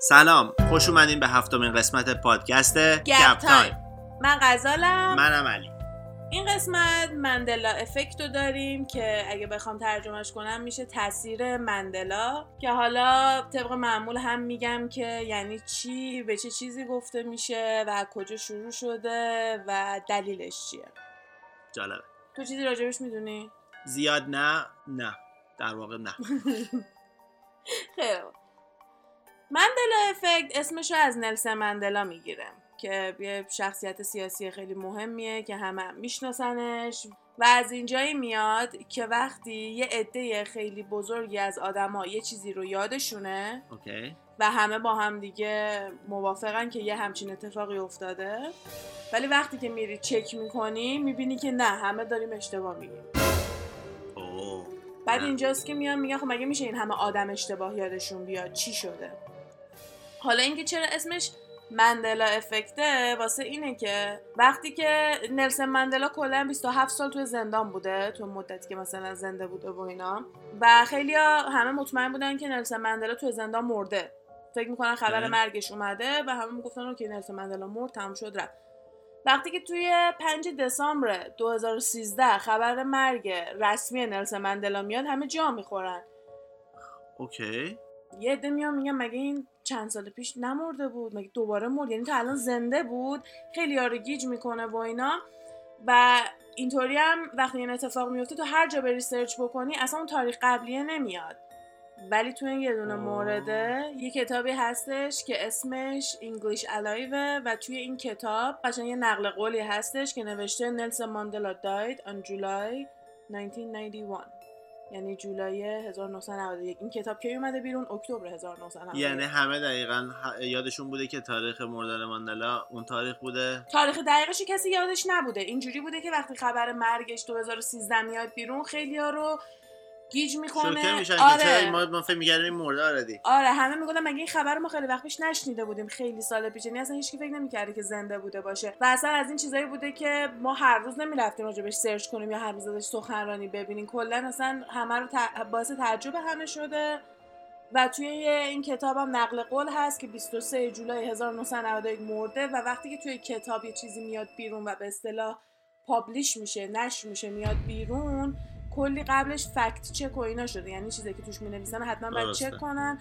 سلام خوش اومدین به هفتمین قسمت پادکست گپ تایم. من غزالم. منم علی. این قسمت مندلا افکت رو داریم که اگه بخوام ترجمهش کنم میشه تاثیر مندلا که حالا طبق معمول هم میگم که یعنی چی به چه چیزی گفته میشه و کجا شروع شده و دلیلش چیه. جالبه. تو چیزی راجبش می‌دونی؟ زیاد نه نه. در واقع نه. خیلی مندلا افکت اسمشو از نلسن مندلا می‌گیره که یه شخصیت سیاسی خیلی مهمیه که همه هم میشناسنش و از اینجایی میاد که وقتی یه عده خیلی بزرگی از آدما یه چیزی رو یادشونه اوکی. و همه با هم دیگه موافقن که یه همچین اتفاقی افتاده ولی وقتی که میری چک می‌کنی می‌بینی که نه همه داریم اشتباه میگیم. اوه. بعد. اینجاست که میان میگن خب مگه میشه این همه آدم اشتباه یادشون بیاد؟ چی شده؟ حالا اینکه چرا اسمش مندلا افکته واسه اینه که وقتی که نلسن مندلا کلا 27 سال توی زندان بوده تو مدتی که مثلا زنده بوده و اینا. و خیلی همه مطمئن بودن که نلسن مندلا توی زندان مرده. فکر می‌کنن خبر. مرگش اومده و همه می‌گفتن که نلسن مندلا مرد تموم شد رفت. وقتی که توی 5 دسامبر 2013 خبر مرگ رسمی نلسن مندلا میاد همه جا می‌خورن. OK. یه عده میان میگن مگه این چند سال پیش نمرده بود؟ مگه دوباره مرد؟ یعنی تا الان زنده بود خیلی رو گیج می‌کنه و اینا. و اینطوری هم وقتی این اتفاق میفته تو هر جا بری search بکنی اصلا اون تاریخ قبلیه نمیاد. ولی تو این یه دونه. مورد یه کتابی هستش که اسمش English Alive و توی این کتاب قشنگ یه نقل قولی هستش که نوشته Nelson Mandela died on July 1991 یعنی جولای 1991 این کتاب کی اومده بیرون؟ اکتبر 1991 یعنی همه دقیقا یادشون بوده که تاریخ مردن ماندلا اون تاریخ بوده؟ تاریخ دقیقش کسی یادش نبوده. اینجوری بوده که وقتی خبر مرگش 2013 میاد بیرون خیلی ها رو گیج می‌کنه. شوکه میشن که آره. ما ما فکر می‌کردیم این مرده already آره همه می‌گفتن مگه این خبر ما خیلی وقت پیش نشنیده بودیم. خیلی سال پیش. یعنی اصلا هیچکی فکر نمی‌کرده که زنده بوده باشه. و اصلا از این چیزایی بوده که ما هر روز نمی‌رفتیم راجبش search کنیم یا هر روز ازش سخنرانی ببینیم. کلا اصلا همه رو ت... باعث تعجب همه شده. و توی این کتابم نقل قول هست که 23 جولای 1991 مرده و وقتی که توی کتاب یه چیزی میاد بیرون و به اصطلاح پابلیش میشه نشر میشه میاد بیرون کلی قبلش فکت چک و اینا شده. یعنی چیزی که توش می‌نویسن حتما باید. چک کنن.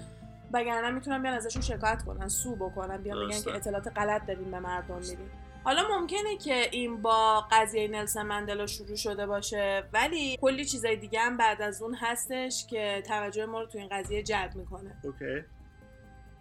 وگرنه می‌تونن بیان ازشون شکایت کنن سو بکنن بیان بگن. که اطلاعات غلط داریم به مردم میدیم. حالا ممکنه که این با قضیه نلسن مندلا شروع شده باشه ولی کلی چیزای دیگه هم بعد از اون هستش که توجه ما رو تو این قضیه جلب می‌کنه. اوکی.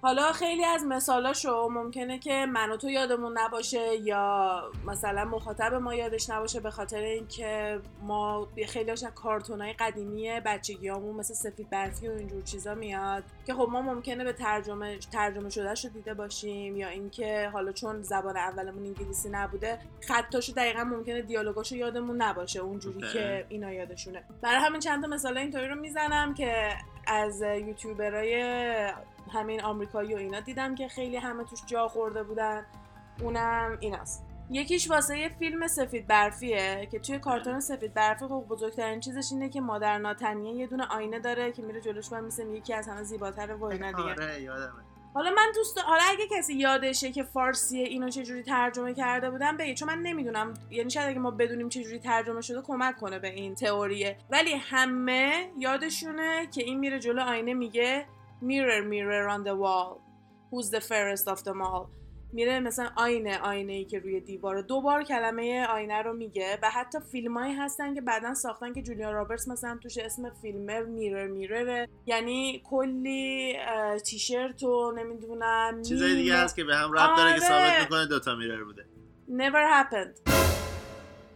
حالا خیلی از مثالاشو ممکنه که من و تو یادمون نباشه یا مثلا مخاطب ما یادش نباشه به خاطر اینکه ما خیلی از کارتونای قدیمی بچگیامون مثل سفید برفی و اینجور چیزا میاد که خب ما ممکنه به ترجمه ترجمه شدهش رو دیده باشیم یا اینکه حالا چون زبان اولمون انگلیسی نبوده خطاشو دقیقا ممکنه دیالوگاشو یادمون نباشه اونجوری. که اینا یادشونه برای همین چند تا مثال اینطوری رو می‌زنم که از یوتیوبرای همین آمریکایی و اینا دیدم که خیلی همه توش جا خورده بودن. اونم ایناست. یکیش واسه یه فیلم سفید برفیه که توی کارتون سفید برفی خب بزرگترین چیزش اینه که مادر ناتنیه یه دونه آینه داره که میره جلوش و میسه یکی از همه زیباتر و اینا دیگه. آره حالا من دوست حالا اگه کسی یادشه که فارسی اینو چجوری ترجمه کرده بودم بگه چون من نمی‌دونم. یعنی شاید اگه ما بدونیم چجوری ترجمه شده کمک کنه به این تئوریه. ولی همه یادشونه که این میره جلو آینه میگه mirror mirror on the wall. Who's the fairest of them all? میره مثلا آینه آینه ای که روی دیواره. دوبار کلمه آینه رو میگه و حتی فیلمایی هستن که بعدا ساختن که جولیا رابرتس مثلا توش اسم فیلمر میرر میرره یعنی کلی تیشرت و نمی‌دونم چیزای دیگه هست که به هم ربط داره که آره. ثابت می‌کنه دوتا میرر بوده. Never happened.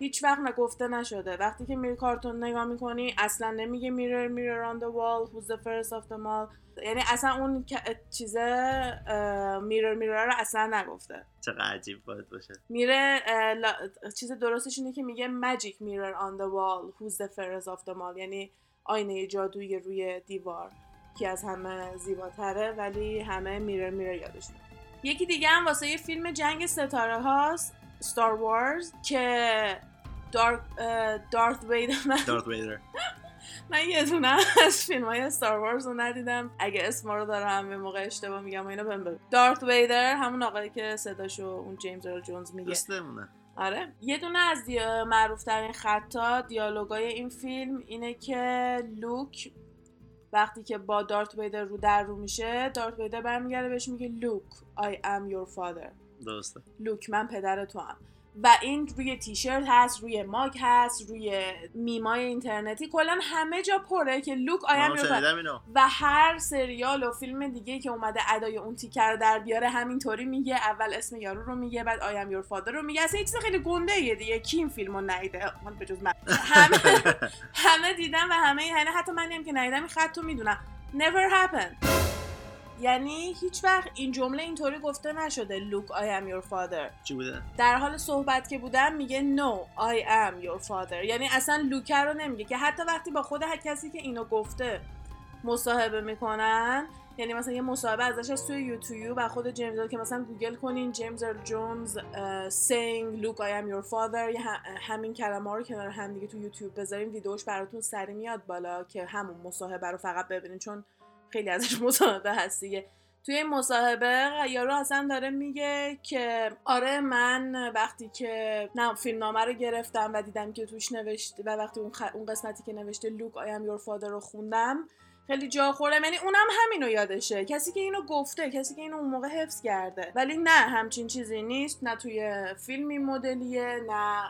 هیچ وقت نگفته نشده. وقتی که میری کارتون نگاه می‌کنی اصلا نمیگه mirror mirror on the wall who's the first of them all. یعنی اصلا اون چیزه میرر میرر رو اصلا نگفته. چقدر عجیب باید باشه. میره لا- چیز درستش اینه که میگه magic mirror on the wall who's the fairest of them all. یعنی آینه جادویی روی دیوار. که از همه زیباتره ولی همه میرر میرر یادشونه یکی دیگه هم واسه یه فیلم جنگ ستاره هاست ستار وارز که دارک دارت ویدر دارت ویدر من یه دونه از فیلم های استار وارز رو ندیدم. اگه اسم رو دارم به موقع اشتباه میگم و اینو بهم بگو. دارت ویدر همون آقایی که صداشو اون جیمز ارل جونز میگه. دوستمونه آره. یه دونه از دیا... معروف ترین خطا دیالوگای این فیلم اینه که لوک وقتی که با دارت ویدر رو در رو میشه دارت ویدر برمیگرده بهش میگه لوک I am your father. درسته. لوک من پدر تو هم و این روی تیشرت هست روی ماگ هست روی میمای اینترنتی. کلا همه جا پره که لوک آیم و هر سریال و فیلم دیگه که اومده ادای اون تیکر در بیاره همینطوری میگه. اول اسم یارو رو میگه بعد آیم یور فادر رو میگه. اصلا یه چیز خیلی گنده یه دیگه. کی این فیلم رو ندیده؟ من به جز من. همه همه دیدم و همه یعنی حتی هم که ندیدم این خط رو می‌دونم. Never happened. یعنی هیچ وقت این جمله اینطوری گفته نشده لوک I am your father. چی بوده؟ در حال صحبت که بودم میگه no I am your father. یعنی اصلا لوکه رو نمیگه که حتی وقتی با خود هر کسی که اینو گفته مصاحبه می‌کنن یعنی مثلا یه مصاحبه ازش از توی یوتیوب و خود جیمز که مثلا گوگل کنین جیمز ارل جونز saying Luke I am your father. یه ه- همین کلمه رو کنار هم دیگه تو یوتیوب بذارین ویدیوش براتون سری میاد بالا که همون مصاحبه رو فقط ببینین چون خیلی ازش مصاحبه هست دیگه. توی این مصاحبه یارو اصلا داره میگه که آره من وقتی که نه فیلم نامه رو گرفتم و دیدم که توش نوشته و وقتی اون, خ... اون قسمتی که نوشته Luke I'm your father رو خوندم خیلی جا خوردم یعنی اونم همینو یادشه. کسی که اینو گفته کسی که اینو اون موقع حفظ کرده. ولی نه همچین چیزی نیست. نه توی فیلمی مدلیه نه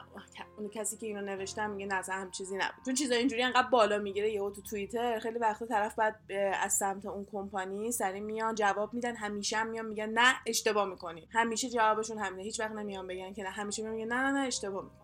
اون کسی که اینو نوشتم میگه نه اصلا هم چیزی نبود. چون چیزا اینجوری انقدر بالا می‌گیره یهو تو توییتر. خیلی وقتا طرف بعد از سمت اون کمپانی سری میان جواب میدن همیشه هم میان میگن نه اشتباه می‌کنی. همیشه جوابشون همینه. هیچ وقت نمیان بگن که نه همیشه میگن نه نه نه اشتباه می‌کنی.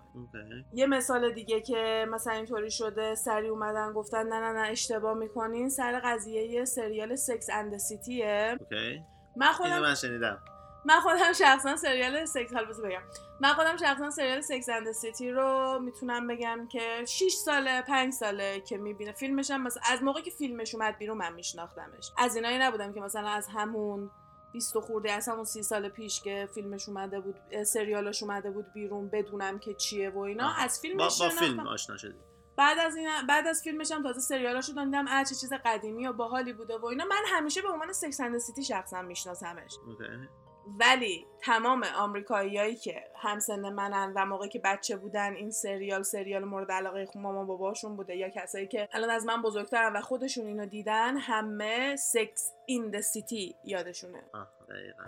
یه مثال دیگه که مثلا اینطوری شده سری اومدن گفتن نه نه نه اشتباه می‌کنین. سر قضیه یه سریال Sex and City ه OK. من خودم من شنیدم. من خودم شخصا سریال سکس بذار بگم. من خودم شخصا سریال Sex and City رو می‌تونم بگم که 6 ساله 5 ساله که می‌بینه فیلمش هم مثلا از موقعی که فیلمش اومد بیرون من میشناختمش. از اینایی نبودم که مثلا از همون 20 خورده از همون سی سال پیش که فیلمش اومده بود سریالش اومده بود بیرون بدونم که چیه و اینا. از فیلمش با. فیلم آشنا شدی. بعد از این بعد از فیلمش هم تازه سریالاشو دیدم اه چه چیز قدیمی و باحالی بوده و اینا. من همیشه به عنوان Sex City شخصا میشناسمش. OK ولی تمام آمریکاییایی که همسن منن و موقعی که بچه بودن این سریال سریال مورد علاقه خود مامان باباشون بوده. یا کسایی که الان از من بزرگترن و خودشون اینو دیدن همه سکس این د سیتی یادشونه. دقیقا.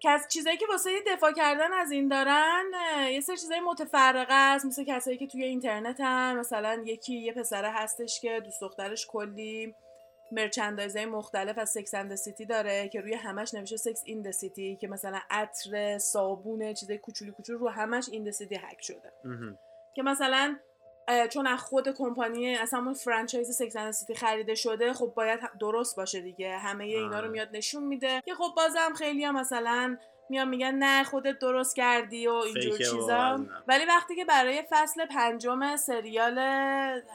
که از چیزایی که واسه دفاع کردن از این دارن یه سری چیزای متفرقه است. مثل کسایی که توی اینترنت هم مثلا یکی یه پسره هستش که دوست دخترش کلی merchandise های مختلف از Sex and City داره که روی همش نوشته Sex in City که مثلا عطر صابون چیزای کوچولی کوچولو رو همش in City هک شده. که مثلا چون از خود کمپانی اصلا اون franchise Sex and City خریده شده خب باید درست باشه دیگه همه اینا رو آره. میاد نشون میده که خب بازم خیلی هم مثلا میان میگن نه خودت درست کردی و اینجور چیزا. ولی وقتی که برای فصل پنجم سریال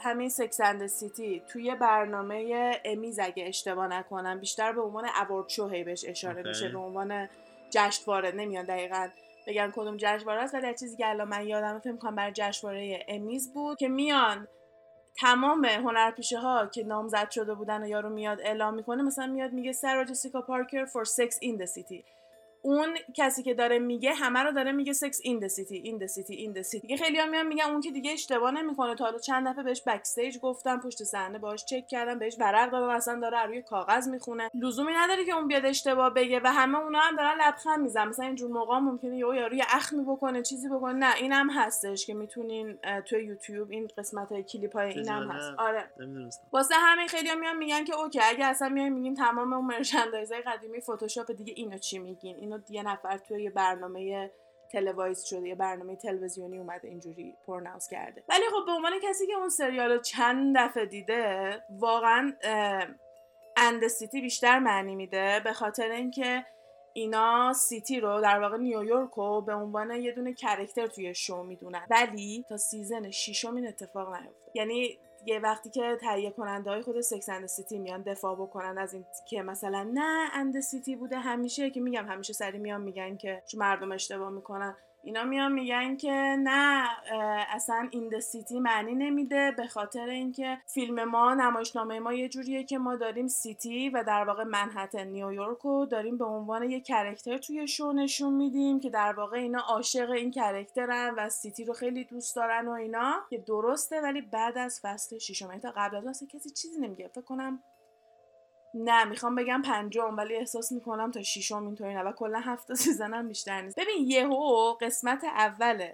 همین Sex and City توی برنامه Emmys اگه اشتباه نکنم بیشتر به عنوان award show بهش اشاره. میشه به عنوان جشنواره نمیان دقیقا بگن کدوم جشنواره است ولی چیزی که الان من یادم فکر کنم برای جشنواره Emmys بود که میان تمام هنرپیشه ها که نامزد شده بودن و یارو میاد اعلام می‌کنه مثلا میاد میگه سارا جسیکا پارکر for Sex in City اون کسی که داره میگه همه رو داره میگه Sex in the City in the City in the City دیگه خیلی هم میان میگن اون که دیگه اشتباه نمی‌کنه. تا حالا چند دفعه بهش backstage گفتم پشت صحنه باهاش چک کردم بهش ورق دادم اصلا داره روی کاغذ می‌خونه. لزومی نداره که اون بیاد اشتباه بگه و همه اونا هم دارن لبخند می‌زنن. مثلا اینجور موقع ممکنه یهو یارو یه اخمی بکنه چیزی بکنه. نه اینم هستش که می‌تونین توی یوتیوب این قسمت های کلیپ های اینم. هست. آره. نمی‌دونستم. واسه همین خیلی هم میان میگن که OK اگه اصلا میایم میگین تمام اون merchandise های قدیمی فتوشاپ دیگه اینو چی میگین؟ اینو یه نفر توی یه برنامه televise شده یه برنامه تلویزیونی اومده اینجوری pronounce کرده. ولی خب به عنوان کسی که اون سریال رو چند دفعه دیده واقعا and City بیشتر معنی میده به خاطر اینکه اینا city رو در واقع نیویورک رو به عنوان یه دونه character توی شو می‌دونن. ولی تا season ششم این اتفاق نیفته یعنی یه وقتی که تهیه کننده های خود Sex and City میان دفاع بکنن از این که مثلا نه and City بوده همیشه که میگم همیشه سری میان میگن که چون مردم اشتباه می‌کنن. اینا میان میگن که نه اصلا این city معنی نمیده به خاطر اینکه فیلم ما نمایشنامه ما یه جوریه که ما داریم city و در واقع منهتن نیویورک رو داریم به عنوان یه character توی شو نشون میدیم که در واقع اینا عاشق این character ن و city رو خیلی دوست دارن و اینا که درسته ولی بعد از فصل ششم تا قبل از کسی چیزی نمیگه. فکر کنم نه می‌خوام بگم پنجم ولی احساس می‌کنم تا ششم اینطوری نه و کلا هفت season هم بیشتر نیست. ببین یهو قسمت اول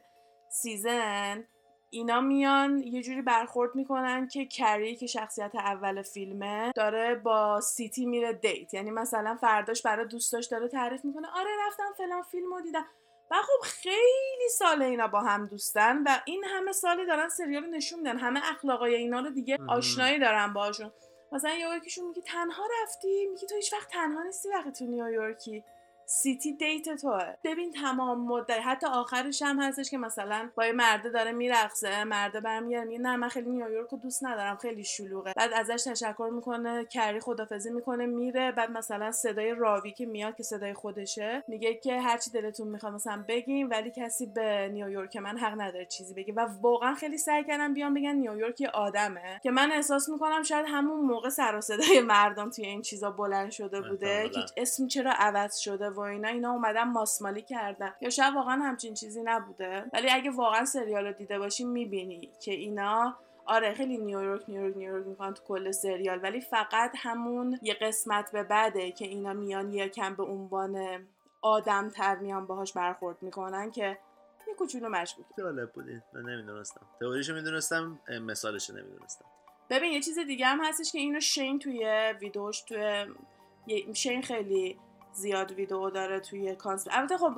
season اینا میان یه جوری برخورد می‌کنن که کری که شخصیت اول فیلمه داره با city میره date. یعنی مثلا فرداش برای دوستاش داره تعریف می‌کنه آره رفتم فلان فیلم رو دیدم. و خب خیلی سال اینا با هم دوستن و این همه سالی دارن سریال نشون میدن. همه اخلاقای اینا رو دیگه آشنایی دارن باشون مثلا یه یکیشون میگه تنها رفتی میگه تو هیچ وقت تنها نیستی وقتی تو نیویورکی. city date توه. ببین تمام مدت حتی آخرش هم هستش که مثلا با یه مرده داره میرقصه مرده برمیگره میگه نه من خیلی نیویورک رو دوست ندارم خیلی شلوغه. بعد ازش تشکر می‌کنه کری خدافزی می‌کنه میره بعد مثلا صدای راوی که میاد که صدای خودشه میگه که هرچی دلتون می‌خواد مثلا بگیم ولی کسی به نیویورک من حق نداره چیزی بگه. و واقعا خیلی سعی کردم بیان بگن نیویورک یه آدمه. که من احساس می‌کنم شاید همون موقع سر و صدای مردم توی این چیزا بلند شده بوده که اسم چرا عوض شده و اینا اینا اومدن ماسمالی کردن. یا شاید واقعا همچین چیزی نبوده. ولی اگه واقعا سریال رو دیده باشی می‌بینی که اینا آره خیلی نیویورک نیویورک نیویورک می‌کنن تو کل سریال. ولی فقط همون یه قسمت به بعده که اینا میان یکم به عنوان آدم تر میان باهاش برخورد می‌کنن که یه کوچولو مشکوک جالب بودین من نمی‌دونستم. تئوریشو می‌دونستم مثالشو نمی‌دونستم. ببین یه چیز دیگه هم هستش که اینو شین توی ویدوش توی شین خیلی زیاد ویدیو داره توی concept البته خب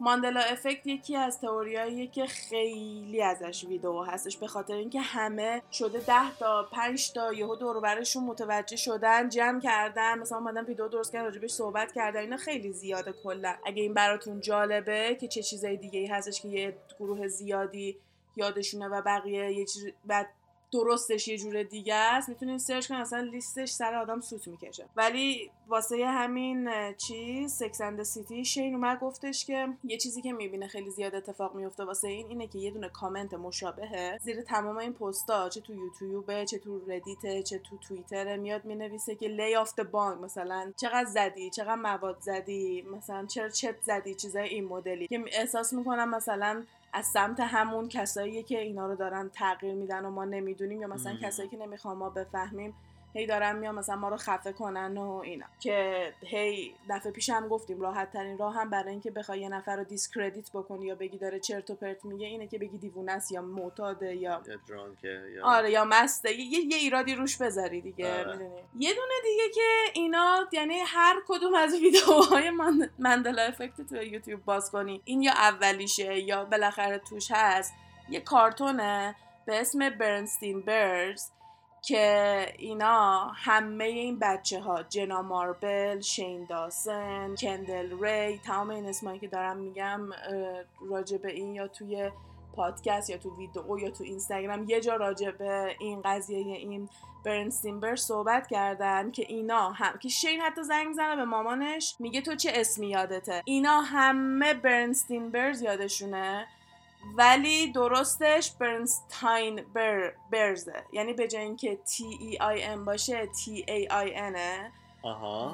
Mandela effect یکی از تئوریاییه که خیلی ازش ویدیو هستش به خاطر اینکه همه شده 10 تا 5 تا یهو دور متوجه شدن جمع کردن مثلا اومدن ویدیو درست کردن راجبش صحبت کردن اینا خیلی زیاده کلا. اگه این براتون جالبه که چه چیزای دیگه ای هستش که یه گروه زیادی یادشونه و بقیه یه چیز بعد درستش یه جور دیگه است می‌تونین search کنین اصلا لیستش سر آدم سوت می‌کشه. ولی واسه همین چیز Sex and City شین اومد گفتش که یه چیزی که می‌بینه خیلی زیاد اتفاق میفته واسه این اینه که یه دونه کامنت مشابهه زیر تمام این پستا چه تو یوتیوب چه تو ردیت چه تو توییتر میاد می‌نویسه که lay off bong مثلا چقدر زدی چقدر مواد زدی مثلا چرا چت زدی چیزای این مدلی که احساس می‌کنم مثلا از سمت همون کسایی که اینا رو دارن تغییر میدن و ما نمی‌دونیم یا مثلا کسایی که نمی‌خوام ما بفهمیم هی دارن میان مثلا ما رو خفه کنن و اینا. که هی دفعه پیش هم گفتیم راحت ترین راه هم برای اینکه بخوای یه نفر رو discredit بکنی یا بگی داره چرت و پرت میگه اینه که بگی دیوونه است یا معتاده یا یا آره یا مسته. یه, یه ایرادی روش بذاری دیگه آره. یه دونه دیگه که اینا یعنی هر کدوم از ویدیوهای مندلا افکت تو یوتیوب باز کنی. این یا اولیشه یا بالاخره توش هست. یه کارتونه به اسم برنستین برز. که اینا همه این بچه ها جنا ماربل، شین داسن، کندل ری تمام این اسمایی که دارم میگم راجع به این یا توی پادکست یا تو ویدیو یا تو اینستاگرام یه جا راجع به این قضیه این برنستینبر صحبت کردن که اینا هم که شین حتی زنگ زنه به مامانش میگه تو چه اسمی یادته؟ اینا همه برنستینبرز یادشونه ولی درستش برنستاین بر برزه. یعنی به جای اینکه T E I N باشه T A I N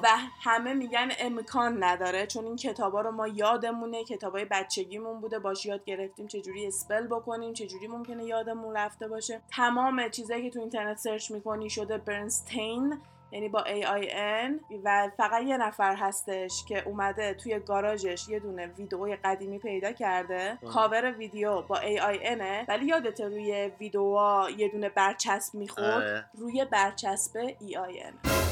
و همه میگن امکان نداره چون این کتابا رو ما یادمونه کتابای بچگیمون بوده باش یاد گرفتیم چجوری spell بکنیم چجوری ممکنه یادمون رفته باشه. تمام چیزایی که تو اینترنت search می‌کنی شده برنستین یعنی با AIN و فقط یه نفر هستش که اومده توی گاراژش یه دونه ویدئوی قدیمی پیدا کرده. کاور ویدیو با AIN ولی یادت روی ویدئوها یه دونه برچسب می‌خورد. آره. روی برچسب EIN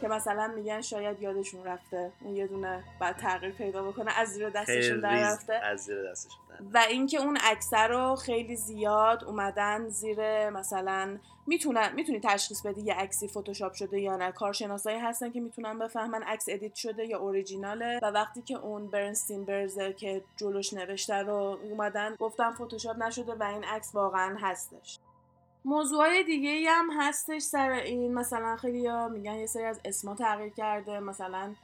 که مثلا میگن شاید یادشون رفته اون یه دونه بعد تغییر پیدا بکنه از زیر دستشون در رفته. از زیر دستشون و اینکه اون اکثر رو خیلی زیاد اومدن زیر مثلا می‌تونن می‌تونی تشخیص بدی یه عکسی فتوشاپ شده یا نه. کارشناسایی هستن که می‌تونن بفهمن عکس ادیت شده یا اوریجیناله. و وقتی که اون برنستین برزه که جلوش نوشته رو اومدن گفتن فتوشاپ نشده و این عکس واقعا هستش. موضوع دیگه ای هم هستش سر این مثلا خیلی ها میگن یه سری از اسما تغییر کرده مثلا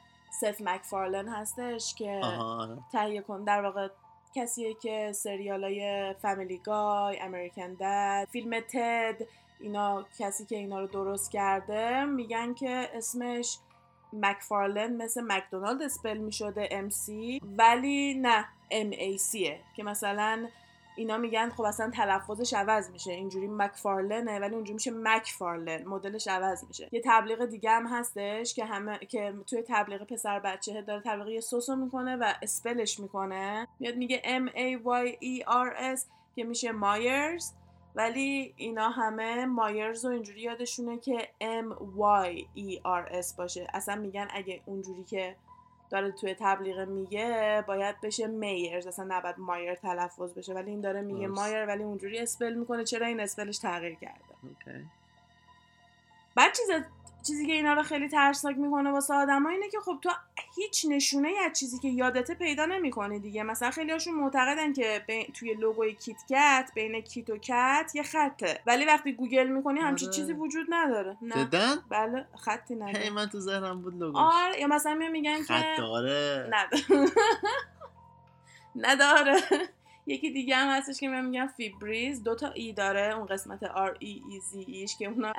سف مکفارلن هستش که آره. تهیه کن در واقع کسیه که سریال های فامیلی گای امریکن دد فیلم تد اینا کسی که اینا رو درست کرده میگن که اسمش مکفارلن مثل مکدونالد اسپل می‌شده ام سی ولی نه ام ای سیه که مثلا اینا میگن خب اصلا تلفظش عوض میشه. اینجوری مکفارلنه ولی اونجوری میشه مکفارلن. مدلش عوض میشه. یه تبلیغ دیگه هم هستش که همه که توی تبلیغ پسر بچه داره تبلیغ یه سوسیسو می‌کنه و spell ش می‌کنه. میاد میگه M A Y E R S که میشه مایرز. ولی اینا همه مایرز و اینجوری یادشونه که M Y E R S باشه. اصلا میگن اگه اونجوری که داره توی تبلیغ میگه باید بشه میرز اصلا نباید مایر تلفظ بشه ولی این داره میگه. مایر ولی اونجوری spell می‌کنه چرا این spell ش تغییر کرده اوکی. بعد چیز چیزی که اینا رو خیلی ترسناک می‌کنه واسه آدما اینه که خب تو هیچ نشونه ای از چیزی که یادته پیدا نمی‌کنی دیگه. مثلا خیلی هاشون معتقدن که بین- توی لوگوی Kit Kat بین کیت و Kat یه خطه. ولی وقتی گوگل می‌کنی همچین آره. چیزی وجود نداره. نه. جدا؟ بله خطی هی نداره من تو ذهنم بود لوگوش. آره یا مثلا میگن که خط داره نداره نداره. یکی دیگه هم هستش که من میگم Febreze. دو تا E داره. اون قسمت R E E Z E ش که اونا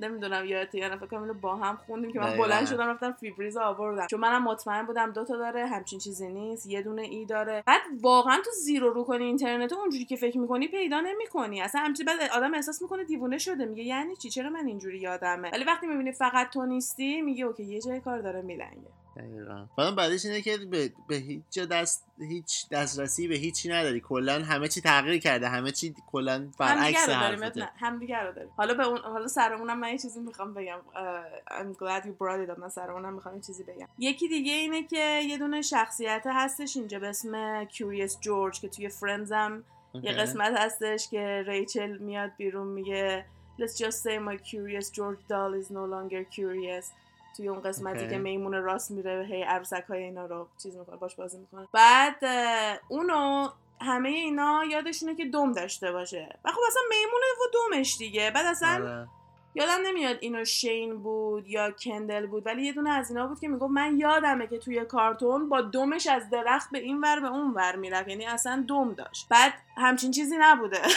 نمی‌دونم یادته یا نه فکر کنم اینو با هم خوندیم که من. بلند شدم رفتم Febreze آوردم. چون منم مطمئن بودم دو تا داره همچین چیزی نیست یه دونه E داره. بعد واقعا تو زیرو رو کنی اینترنت اونجوری که فکر می‌کنی پیدا نمی‌کنی. اصلا همچین بعد آدم احساس می‌کنه دیوونه شده. میگه یعنی چی؟ چرا من اینجوری یادمه؟ ولی وقتی می‌بینی فقط تو نیستی میگه اوکی یه جای کار داره میلنگه. دقیقا. بعدم بعدش اینه که به, به هیچ جا دست هیچ دسترسی به هیچی نداری. کلا همه چی تغییر کرده. همه چی کلا برعکس حرفته. نه همدیگه رو داریم. حالا به اون حالا سر میمونم من یه چیزی می‌خوام بگم. اه، I'm glad you brought it up. من سر میمونم می‌خوام یه چیزی بگم. یکی دیگه اینه که یه دونه شخصیت هستش اینجا به اسم Curious George که توی Friends هم یه. قسمت هستش که ریچل میاد بیرون میگه Let's just say my curious George doll is no longer curious. توی اون قسمتی اوکی. که میمون راس میره هی عروسک های اینا رو چیز می‌کنه باش بازی می‌کنه. بعد اونو همه اینا یادشونه که دم داشته باشه. و خب اصلا میمونه و دمش دیگه. بعد اصلا آره. یادم نمیاد اینو شین بود یا کندل بود ولی یه دونه از اینا بود که می‌گفت من یادمه که توی کارتون با دمش از درخت به این ور به اون ور می‌رفت. یعنی اصلا دم داشت. بعد همچین چیزی نبوده.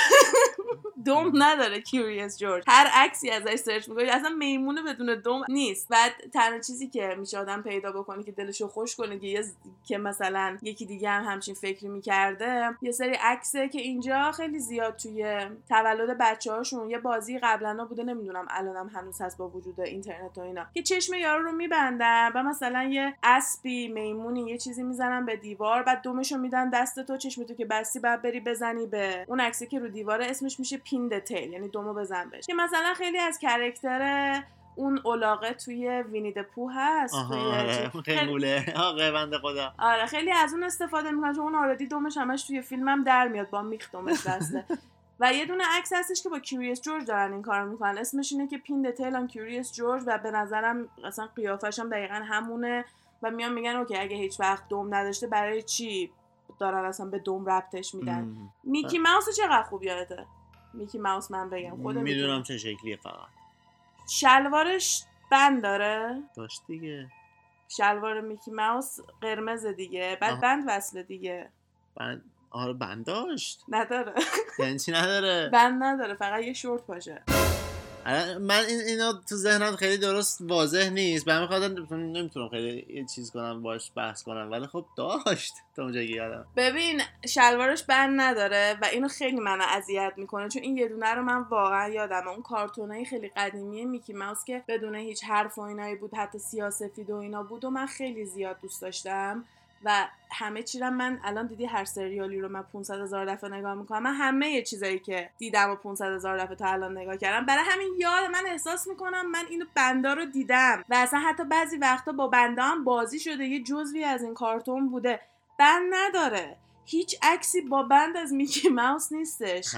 دم نداره Curious George هر عکسی ازش سرچ می‌کنی. اصلا میمونه بدون دم نیست. بعد تنها چیزی که میشه آدم پیدا بکنه که دلشو خوش کنه که, یه- که مثلا یکی دیگه هم همچین فکری می‌کرده یه سری عکسه که اینجا خیلی زیاد توی تولد بچه هاشون یه بازی قبلا بوده نمی‌دونم الانم هنوز هست با وجود اینترنت و اینا. که چشم یارو رو میبندن و مثلا یه اسبی میمونی یه چیزی می‌زنن به دیوار بعد دومشو میدن دست تو چشم تو که بستی بعد بری بزنی به اون عکسی که رو دیواره اسمش میشه پین دتیل یعنی دومو بزن بهش. که مثلا خیلی از کرکتر اون علاقه توی وینی د پو هست آره خیلی- آقا بنده خدا. آره خیلی از اون استفاده می‌کنن چون اون آردی دمش همش توی فیلمم در میاد با میخ دمش بسته. و یه دونه عکس هستش که با Curious George دارن این کارو می‌کنن. اسمش اینه که pin the tail on Curious George و به نظرم اصلا قیافش هم دقیقا همونه. و میان میگن اوکی اگه هیچ وقت دم نداشته برای چی دارن اصلا به دم ربطش میدن. میکی ماوس چقدر خوب یادته؟ میکی ماوس من بگم خودم می‌دونم چه شکلیه فقط. شلوارش بند داره. داشت دیگه. شلوار میکی ماوس قرمز دیگه بعد. بند وصله دیگه. بند آره بند داشت نداره. یعنی چی نداره؟ بند نداره فقط یه شورت باشه. من این اینا تو ذهنم خیلی درست واضح نیست. همین خاطر نمی‌تونم خیلی چیز کنم باش بحث کنم. ولی خب داشت تا اونجا یادم. ببین شلوارش بند نداره و اینو خیلی منو اذیت می‌کنه. چون این یه دونه رو من واقعا یادمه. اون کارتونای خیلی قدیمی میکی ماوس که بدون هیچ حرف و اینایی بود حتی سیاسفید و اینا بود و من خیلی زیاد دوست داشتم. و همه چی من الان دیدی هر سریالی رو من 500 هزار دفعه نگاه می‌کنم. من همه چیزایی که دیدم و 500 هزار دفعه تا الان نگاه کردم برای همین یاد من احساس می‌کنم من اینو بندا رو دیدم و اصلا حتی بعضی وقتا با بندا هم بازی شده یه جزوی از این کارتون بوده. بند نداره. هیچ عکسی با بند از میکی ماوس نیستش.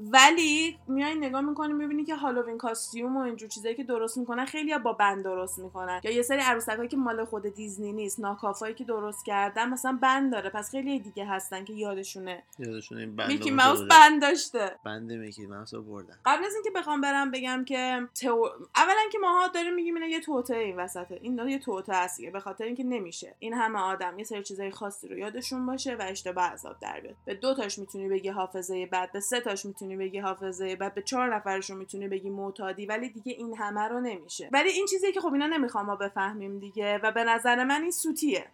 ولی میای نگاه می‌کنی می‌بینی که هالووین کاستیوم و اینجور چیزایی که درست می‌کنن خیلی با بند درست می‌کنن. یا یه سری عروسکایی که مال خود دیزنی نیست ناکافایی که درست کردن مثلا بند داره. پس خیلی دیگه هستن که یادشونه. یادشون این بند میکی ماوس. بند داشته. بند میکی ماوس بردن. قبل از اینکه بخوام برم بگم که تو... اولا که ماها داریم میگیم اینا یه توته این وسطه. این یه توته است به خاطر اینکه نمیشه. این همه آدم یه سری چیزای خاصی رو یادشون باشه و اشتباه عذاب در بیاد. به دو تاش می‌تونی بگی حافظه بد به سه تاش می‌تونی بگی حافظه بد به چهار نفرشون می‌تونی بگی معتادی ولی دیگه این همه رو نمیشه. ولی این چیزی که خب اینا نمی‌خوام ما بفهمیم دیگه و به نظر من این سوتیه.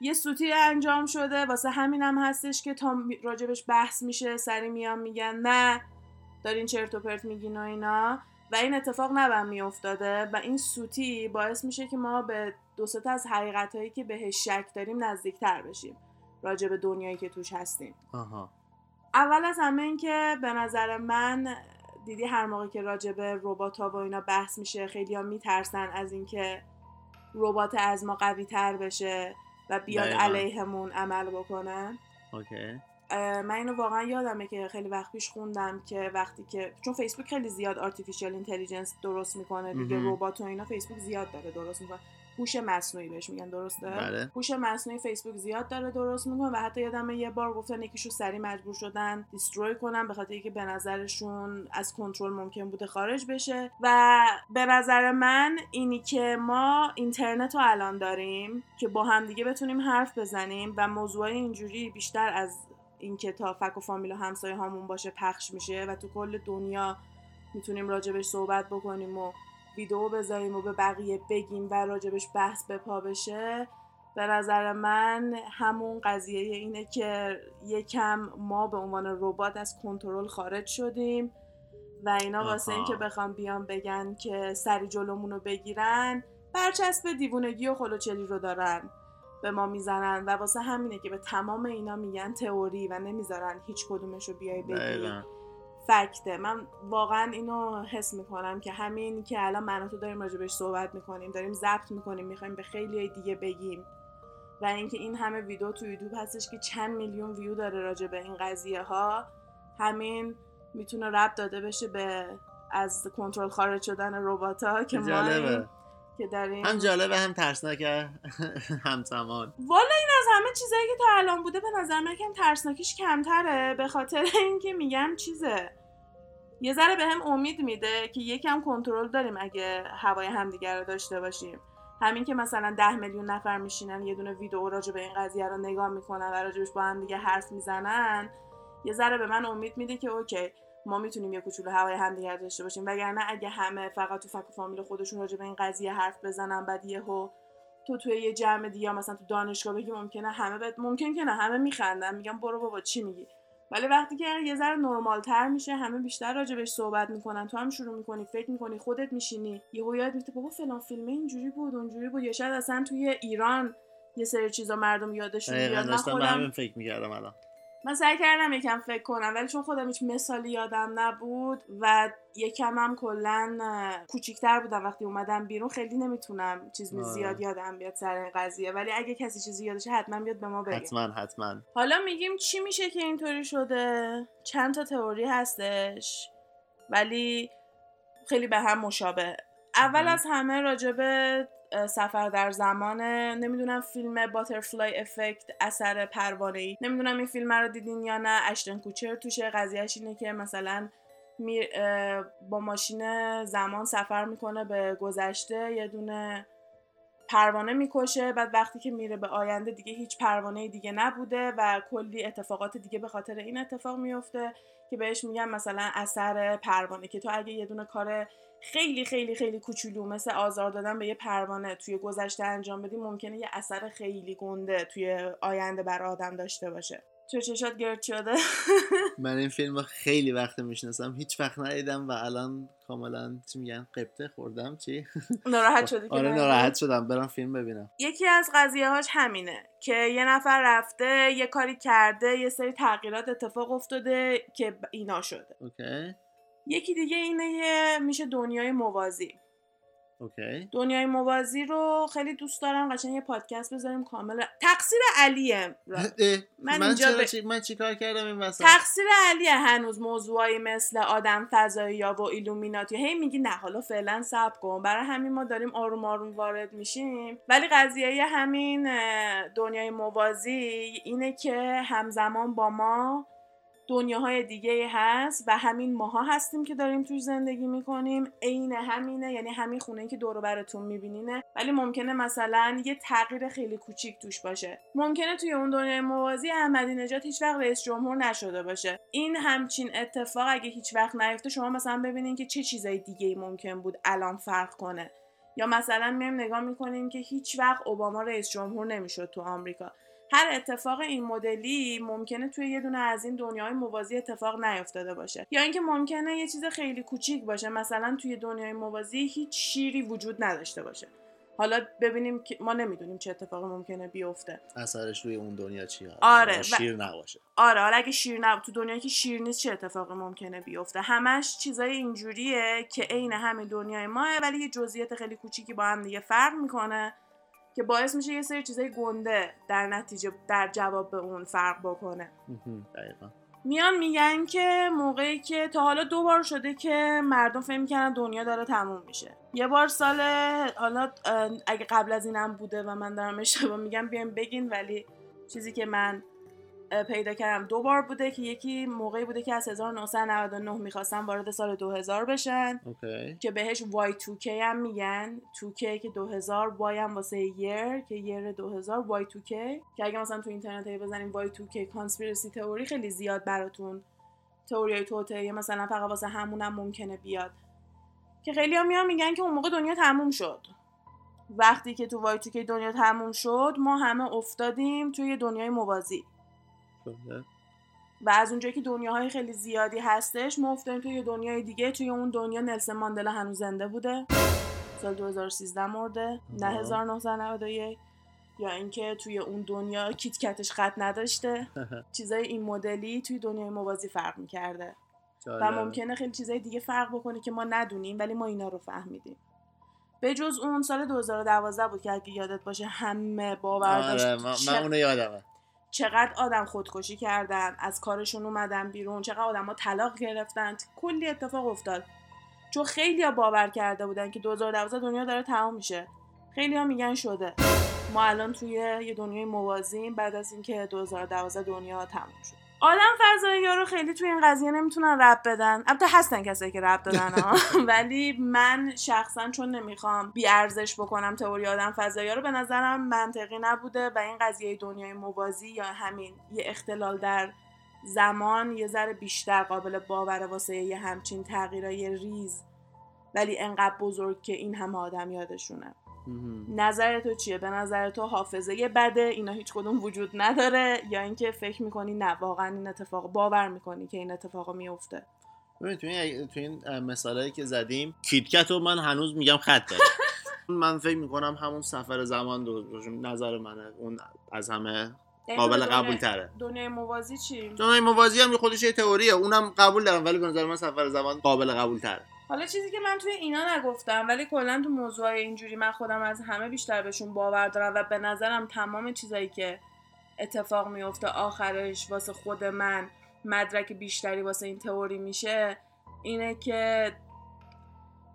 یه سوتی انجام شده واسه همینم هستش که تا راجبش بحث میشه سری میان میگن نه دارین چرت و پرت میگین و اینا. و این اتفاق نبم میافتاده و این سوتی باعث میشه که ما به دو سه از حقیقت هایی که بهش شک داریم نزدیکتر بشیم راجع به دنیایی که توش هستیم. آها. اول از همه این که به نظر من دیدی هر موقع که راجع به ربات ها و اینا بحث میشه خیلی ها میترسن از اینکه ربات از ما قوی تر بشه و بیاد. علیهمون عمل بکنه اوکی من اینو واقعا یادمه که خیلی وقت پیش خوندم که وقتی که چون فیسبوک خیلی زیاد artificial intelligence درست می‌کنه دیگه. ربات و اینا فیسبوک زیاد داره درست می‌کنه هوش مصنوعی بهش میگن درسته بله. هوش مصنوعی فیسبوک زیاد داره درست می‌کنه و حتی یادمه یه بار گفتن یکیشو سری مجبور شدن destroy کنن به خاطر اینکه به نظرشون از کنترل ممکن بوده خارج بشه و به نظر من اینی که ما اینترنت رو الان داریم که با هم دیگه بتونیم حرف بزنیم و موضوع اینجوری بیشتر از اینکه تا فک و فامیل و همسایه هامون باشه پخش میشه و تو کل دنیا می‌تونیم راجبش صحبت بکنیم و ویدیو بذاریم و به بقیه بگیم و راجبش بحث به پا بشه. به نظر من همون قضیه اینه که یکم ما به عنوان ربات از کنترل خارج شدیم و اینا واسه. اینکه بخوام بیان بگن که سری جلومون رو بگیرن برچسب دیوونگی و خلوچلی رو دارن به ما می‌زنن و واسه همینه که به تمام اینا میگن تئوری و نمی‌ذارن هیچ کدومش رو بیای بگی. فکته. من واقعا اینو حس می‌کنم که همین که الان من و تو داریم راجبش صحبت می‌کنیم داریم ضبط می‌کنیم می‌خوایم به خیلی دیگه بگیم. و اینکه این همه ویدیو تو یوتیوب هستش که چند میلیون ویو داره راجع به این قضیه ها همین می‌تونه ربط داده بشه به از کنترل خارج شدن ربات ها که ما که داریم. هم جالبه هم ترسناکه همزمان والا این از همه چیزایی که تا الان بوده به نظر من کم ترسناکیش کمتره به خاطر اینکه میگم چیزه. یه ذره به هم امید میده که یکم کنترل داریم اگه هوای همدیگه رو داشته باشیم. همین که مثلا ده میلیون نفر میشینن یه دونه ویدیو راجع به این قضیه رو نگاه می‌کنن و راجبش با هم دیگه حرف می‌زنن یه ذره به من امید میده که اوکی ما می‌تونیم یه کوچولو هوای همدیگه رو داشته باشیم. وگرنه اگه همه فقط تو فک فامیل خودشون راجع به این قضیه حرف بزنن بعد یهو تو توی یه جمع دیگه یا مثلا تو دانشگاه بگی ممکنه همه بد... ممکن که نه همه میخندن میگن برو بابا چی میگی؟ ولی وقتی که یه ذره نرمال تر میشه همه بیشتر راجبش صحبت می‌کنن. تو هم شروع می‌کنی فکر می‌کنی خودت میشینی یهو یاد میفته بابا فلان فیلمه اینجوری بود اونجوری بود. یا شاید اصلا توی ایران یه سری چیزا مردم یادشون بیاد من خودم همین فکر می‌کردم الان. من سعی کردم یکم فکر کنم ولی چون خودم هیچ مثالی یادم نبود و یکم هم کلا کوچیکتر بودم وقتی اومدم بیرون. خیلی نمی‌تونم چیز آره. زیاد یادم بیاد سر این قضیه. ولی اگه کسی چیزی یادشه حتما بیاد به ما بگه. حتما حتما. حالا میگیم چی میشه که اینطوری شده؟ چند تا تئوری هستش؟ ولی خیلی به هم مشابه. اول. از همه راجبه سفر در زمانه نمی‌دونم فیلم باترفلای افکت اثر پروانه ای نمی‌دونم این فیلم رو دیدین یا نه. اشتن کوچر توشه قضیهش اینه که مثلا می- با ماشین زمان سفر می‌کنه به گذشته یه دونه پروانه می‌کشه بعد وقتی که میره به آینده دیگه هیچ پروانه دیگه نبوده و کلی اتفاقات دیگه به خاطر این اتفاق میفته که بهش میگن مثلا اثر پروانه که تو اگه یه دونه کار خیلی خیلی خیلی کوچولو. مثل آزار دادن به یه پروانه توی گذشته انجام بدی ممکنه یه اثر خیلی گنده توی آینده بر آدم داشته باشه. چه چشات گرد شده؟ من این فیلم رو خیلی وقت می‌شناسم. هیچ وقت ندیدم و الان کاملا چی میگن قبطه خوردم چی؟ ناراحت شدی آره؟ ناراحت؟ شدم. برم فیلم ببینم. یکی از قضیه هاش همینه که یه نفر رفته یه کاری کرده یه سری تغییرات اتفاق افتاده که اینا شده. اوکی. یکی دیگه اینه میشه دنیای موازی. اوکی. دنیای موازی رو خیلی دوست دارم قشنگ یه پادکست بذاریم کامل. تقصیر علیه. من من, اینجا به- چی... من چیکار کردم این وسط؟ تقصیر علیه هنوز موضوعی مثل آدم فضایی یا و ایلومیناتی. هی میگی نه حالا فعلا صبر کن. برای همین ما داریم آروم آروم وارد میشیم. ولی قضیه همین دنیای موازی اینه که همزمان با ما دنیاهای دیگه هست و همین ماها هستیم که داریم توش زندگی می‌کنیم. عین همینه یعنی همین خونه که دور براتون میبینینه. ولی ممکنه مثلا یه تغییر خیلی کوچیک توش باشه. ممکنه توی اون دنیای موازی احمدی نژاد هیچ وقت رئیس جمهور نشده باشه. این همچین اتفاق اگه هیچ وقت نیفته شما مثلا ببینین که چه چیزای دیگه ممکن بود الان فرق کنه. یا مثلا میایم نگاه می‌کنیم که هیچ وقت اوباما رئیس جمهور نمی‌شد تو آمریکا. هر اتفاق این مدلی ممکنه توی یه دونه از این دنیای موازی اتفاق نیفتاده باشه. یا اینکه ممکنه یه چیز خیلی کوچیک باشه. مثلا توی دنیای موازی هیچ شیری وجود نداشته باشه. حالا ببینیم که ما نمی‌دونیم چه اتفاقی ممکنه بیفته. اثرش روی اون دنیا چیه آره، و- شیر نباشه. آره حالا اگه شیر نب... تو دنیایی که شیر نیست چه اتفاقی ممکنه بیفته؟ همش چیزای اینجوریه که عین همین دنیای ماه ولی یه جزئیات خیلی کوچیکی با هم دیگه فرق می‌کنه. که باعث میشه یه سری چیزای گنده در نتیجه در جواب به اون فرق بکنه. دقیقا. میان میگن که موقعی که تا حالا دو بار شده که مردم فکر می‌کنن دنیا داره تموم میشه. یه بار سال حالا اگه قبل از اینم بوده و من دارم اشتباه میگم بیایم بگین ولی چیزی که من پیدا کردم. دو بار بوده که یکی موقعی بوده که از 1999 می‌خواستن وارد سال 2000 بشن. اوکی. که بهش Y2K هم میگن. 2K که 2000 Y هم واسه یر که یر 2000 Y2K که اگه مثلا تو اینترنت بزنیم Y2K کانسپیرسی تئوری خیلی زیاد براتون تئوری توطئه مثلا فقط واسه همونم ممکنه بیاد. که خیلی هم میان میگن که اون موقع دنیا تموم شد. وقتی که تو Y2K دنیا تموم شد ما همه افتادیم توی دنیای موازی. و از اونجایی که دنیاهای خیلی زیادی هستش ما افتادیم توی یه دنیای دیگه توی اون دنیا نلسون ماندلا هنوز زنده بوده. سال 2013 مرده نه آها. 1991 یا اینکه توی اون دنیا کیت کتش خط نداشته. چیزای این مدلی توی دنیای موازی فرق می‌کرده. و. ممکنه خیلی چیزای دیگه فرق بکنه که ما ندونیم ولی ما اینا رو فهمیدیم. به جز اون سال 2012 بود که اگه یادت باشه همه باور داشت آره من, من اونو یادمه. چقدر آدم خودکشی کردن از کارشون اومدن بیرون چقدر آدم ها طلاق گرفتن. کلی اتفاق افتاد. چون خیلی باور کرده بودن که 2012 دنیا داره تمام میشه. خیلی ها میگن شده. ما الان توی یه دنیای موازیم بعد از اینکه 2012 دنیا تموم شد. آدم فضایی رو خیلی توی این قضیه نمی‌تونن رب بدن. البته هستن کسایی که رب دادن ها. ولی من شخصا چون نمی‌خوام بی ارزش بکنم تئوری آدم فضایی رو به نظرم منطقی نبوده و این قضیه دنیای موازی یا همین یه اختلال در زمان یه ذره بیشتر قابل باوره واسه یه همچین تغییرای ریز. ولی انقدر بزرگ که این همه آدم یادشونه. نظر تو چیه؟ به نظر تو حافظه بده؟ اینا هیچ کدوم وجود نداره؟ یا اینکه فکر می‌کنی نه واقعا این اتفاق باور می‌کنی که این اتفاق میفته ببین تو این تو این مثالایی که زدیم کیتکت رو من هنوز میگم خط داره من فکر می‌کنم همون سفر زمان دو نظر منه. اون از همه قابل یعنی تو قبول تره دنیای موازی چی؟ این موازی هم یه خودش یه تئوریه. اونم قبول دارم ولی به نظر من سفر زمان قابل قبول تره حالا چیزی که من توی اینا نگفتم ولی کلا تو موضوع اینجوری من خودم از همه بیشتر بهشون باور دارم و به نظرم تمام چیزایی که اتفاق میفته آخرش واسه خود من مدرک بیشتری واسه این تئوری میشه اینه که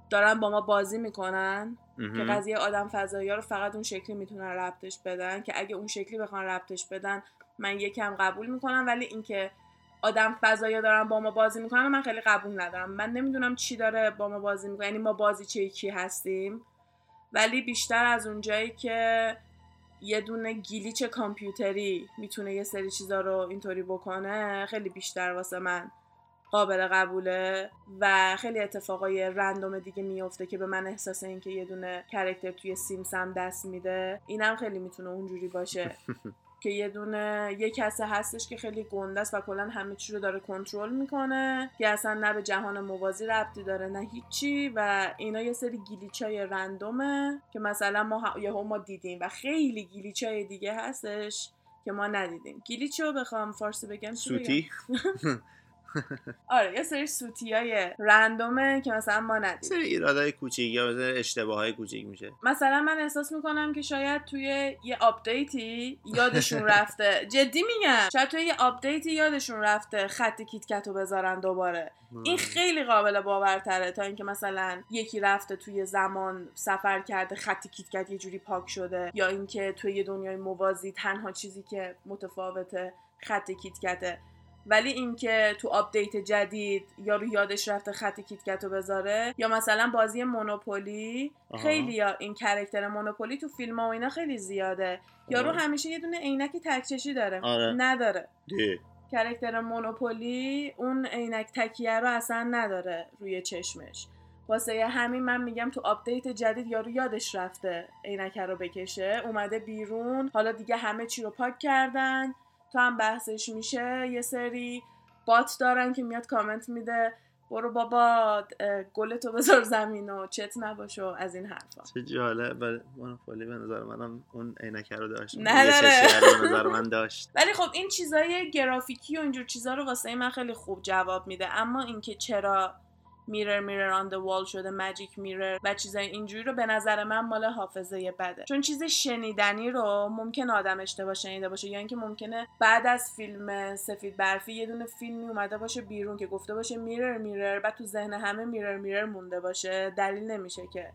دارن با ما بازی می‌کنن که قضیه آدم فضایی ها رو فقط اون شکلی می‌تونن ربطش بدن که اگه اون شکلی بخوان ربطش بدن من یکم قبول می‌کنم ولی اینکه آدم فضایی دارن با ما بازی می‌کنن من خیلی قبول ندارم. من نمی‌دونم چی داره با ما بازی می‌کنه. یعنی ما بازی چه کی هستیم. ولی بیشتر از اونجایی که یه دونه گیلیچ کامپیوتری می‌تونه یه سری چیزا رو اینطوری بکنه خیلی بیشتر واسه من قابل قبوله و خیلی اتفاقای رندوم دیگه میفته که به من احساس این که یه دونه کرکتر توی سیمسم دست میده. اینم خیلی می‌تونه اونجوری باشه. که یه دونه یه کسه هستش که خیلی گنده است و کلا همه چی رو داره کنترل می‌کنه که اصلا نه به جهان موازی ربطی داره نه هیچی. و اینا یه سری گیلیچای رندومه که مثلا ما ه- یهو ما دیدیم و خیلی گیلیچای دیگه هستش که ما ندیدیم. glitch رو بخوام فارسی بگم؟ سوتی؟ آره یه سری سوتی های random ه که مثلا ما ندیم سری ایرادای کوچیک یا مثلا اشتباه های کوچیک میشه. مثلا من احساس می‌کنم که شاید توی یه آپدیتی یادشون رفته. جدی میگم. شاید توی یه آپدیتی یادشون رفته خط کیتکت رو بذارن دوباره. این خیلی قابل باورتره تا اینکه مثلا یکی رفته توی زمان سفر کرده خط کیتکت یه جوری پاک شده یا اینکه توی یه دنیای موازی تنها چیزی که متفاوته خط کیتکته. ولی اینکه تو آپدیت جدید یارو یادش رفته خط کیتکت رو بذاره یا مثلا بازی مونوپولی. خیلی یا این character مونوپولی تو فیلم ها و اینا خیلی زیاده یارو آها. همیشه یه دونه عینک تکچشی داره آره. نداره ده. character مونوپولی اون عینک تکیه رو اصلا نداره روی چشمش واسه همین من میگم تو آپدیت جدید یارو یادش رفته عینک رو بکشه اومده بیرون حالا دیگه همه چی رو پاک کردن تو هم بحثش میشه. یه سری بات دارن که میاد کامنت میده. برو بابا اه، گلتو بذار زمین و چت نباش و از این حرفا. چه جالب. ولی مونوپولی به نظر منم اون عینکه رو داشت. رو به نظر من داشت. ولی خب این چیزای گرافیکی و اینجور چیزا رو واسه من خیلی خوب جواب میده. اما اینکه چرا میرر میرر آن the wall شده ماجیک میرر و چیزای اینجوری رو به نظر من مال حافظه بده چون چیز شنیدنی رو ممکن آدم اشتباه شنیده باشه یا اینکه ممکنه بعد از فیلم سفید برفی یه دونه فیلمی اومده باشه بیرون که گفته باشه میرر میرر بعد تو ذهن همه میرر میرر مونده باشه دلیل نمیشه که.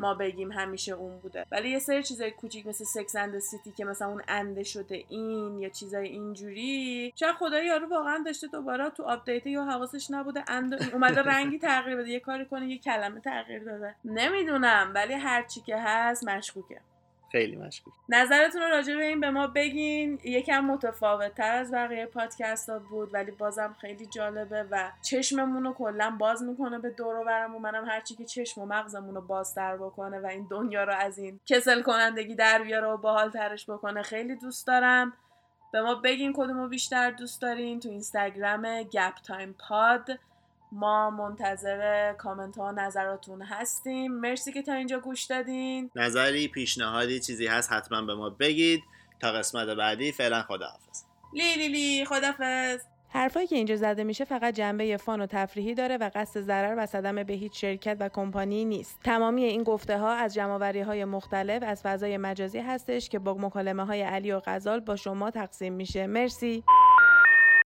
ما بگیم همیشه اون بوده ولی یه سری چیزای کوچیک مثل Sex and City که مثلا اون and ه شده in یا چیزای اینجوری شاید خدای یارو واقعا داشته دوباره تو آپدیت یا حواسش نبوده and اومده رنگی تغییر بده یه کاری کنه یه کلمه تغییر داده. نمی‌دونم ولی هر چی که هست مشکوکه. خیلی مشکوک. نظرتون رو راجع به این به ما بگین. یکم متفاوت تر از بقیه پادکست ها بود ولی بازم خیلی جالبه و چشممون رو کلا باز می‌کنه به دور و برمون. منم هرچی که چشم و مغزمون رو بازتر بکنه و این دنیا رو از این کسل کنندگی در بیاره و باحال ترش بکنه خیلی دوست دارم. به ما بگین کدومو بیشتر دوست دارین تو اینستاگرام گپ تایم پاد. ما منتظر کامنت ها و نظراتون هستیم مرسی که تا اینجا گوش دادین نظری پیشنهادی چیزی هست حتما به ما بگید تا قسمت بعدی فعلا خداحافظ لی لی لی خدافز حرفایی که اینجا زده میشه فقط جنبه fun و تفریحی داره و قصد ضرر و صدمه به هیچ شرکت و کمپانی نیست. تمامی این گفته ها از جمع‌آوری های مختلف از فضای مجازی هستش که با مکالمه های علی و غزال با شما تقسیم میشه. مرسی.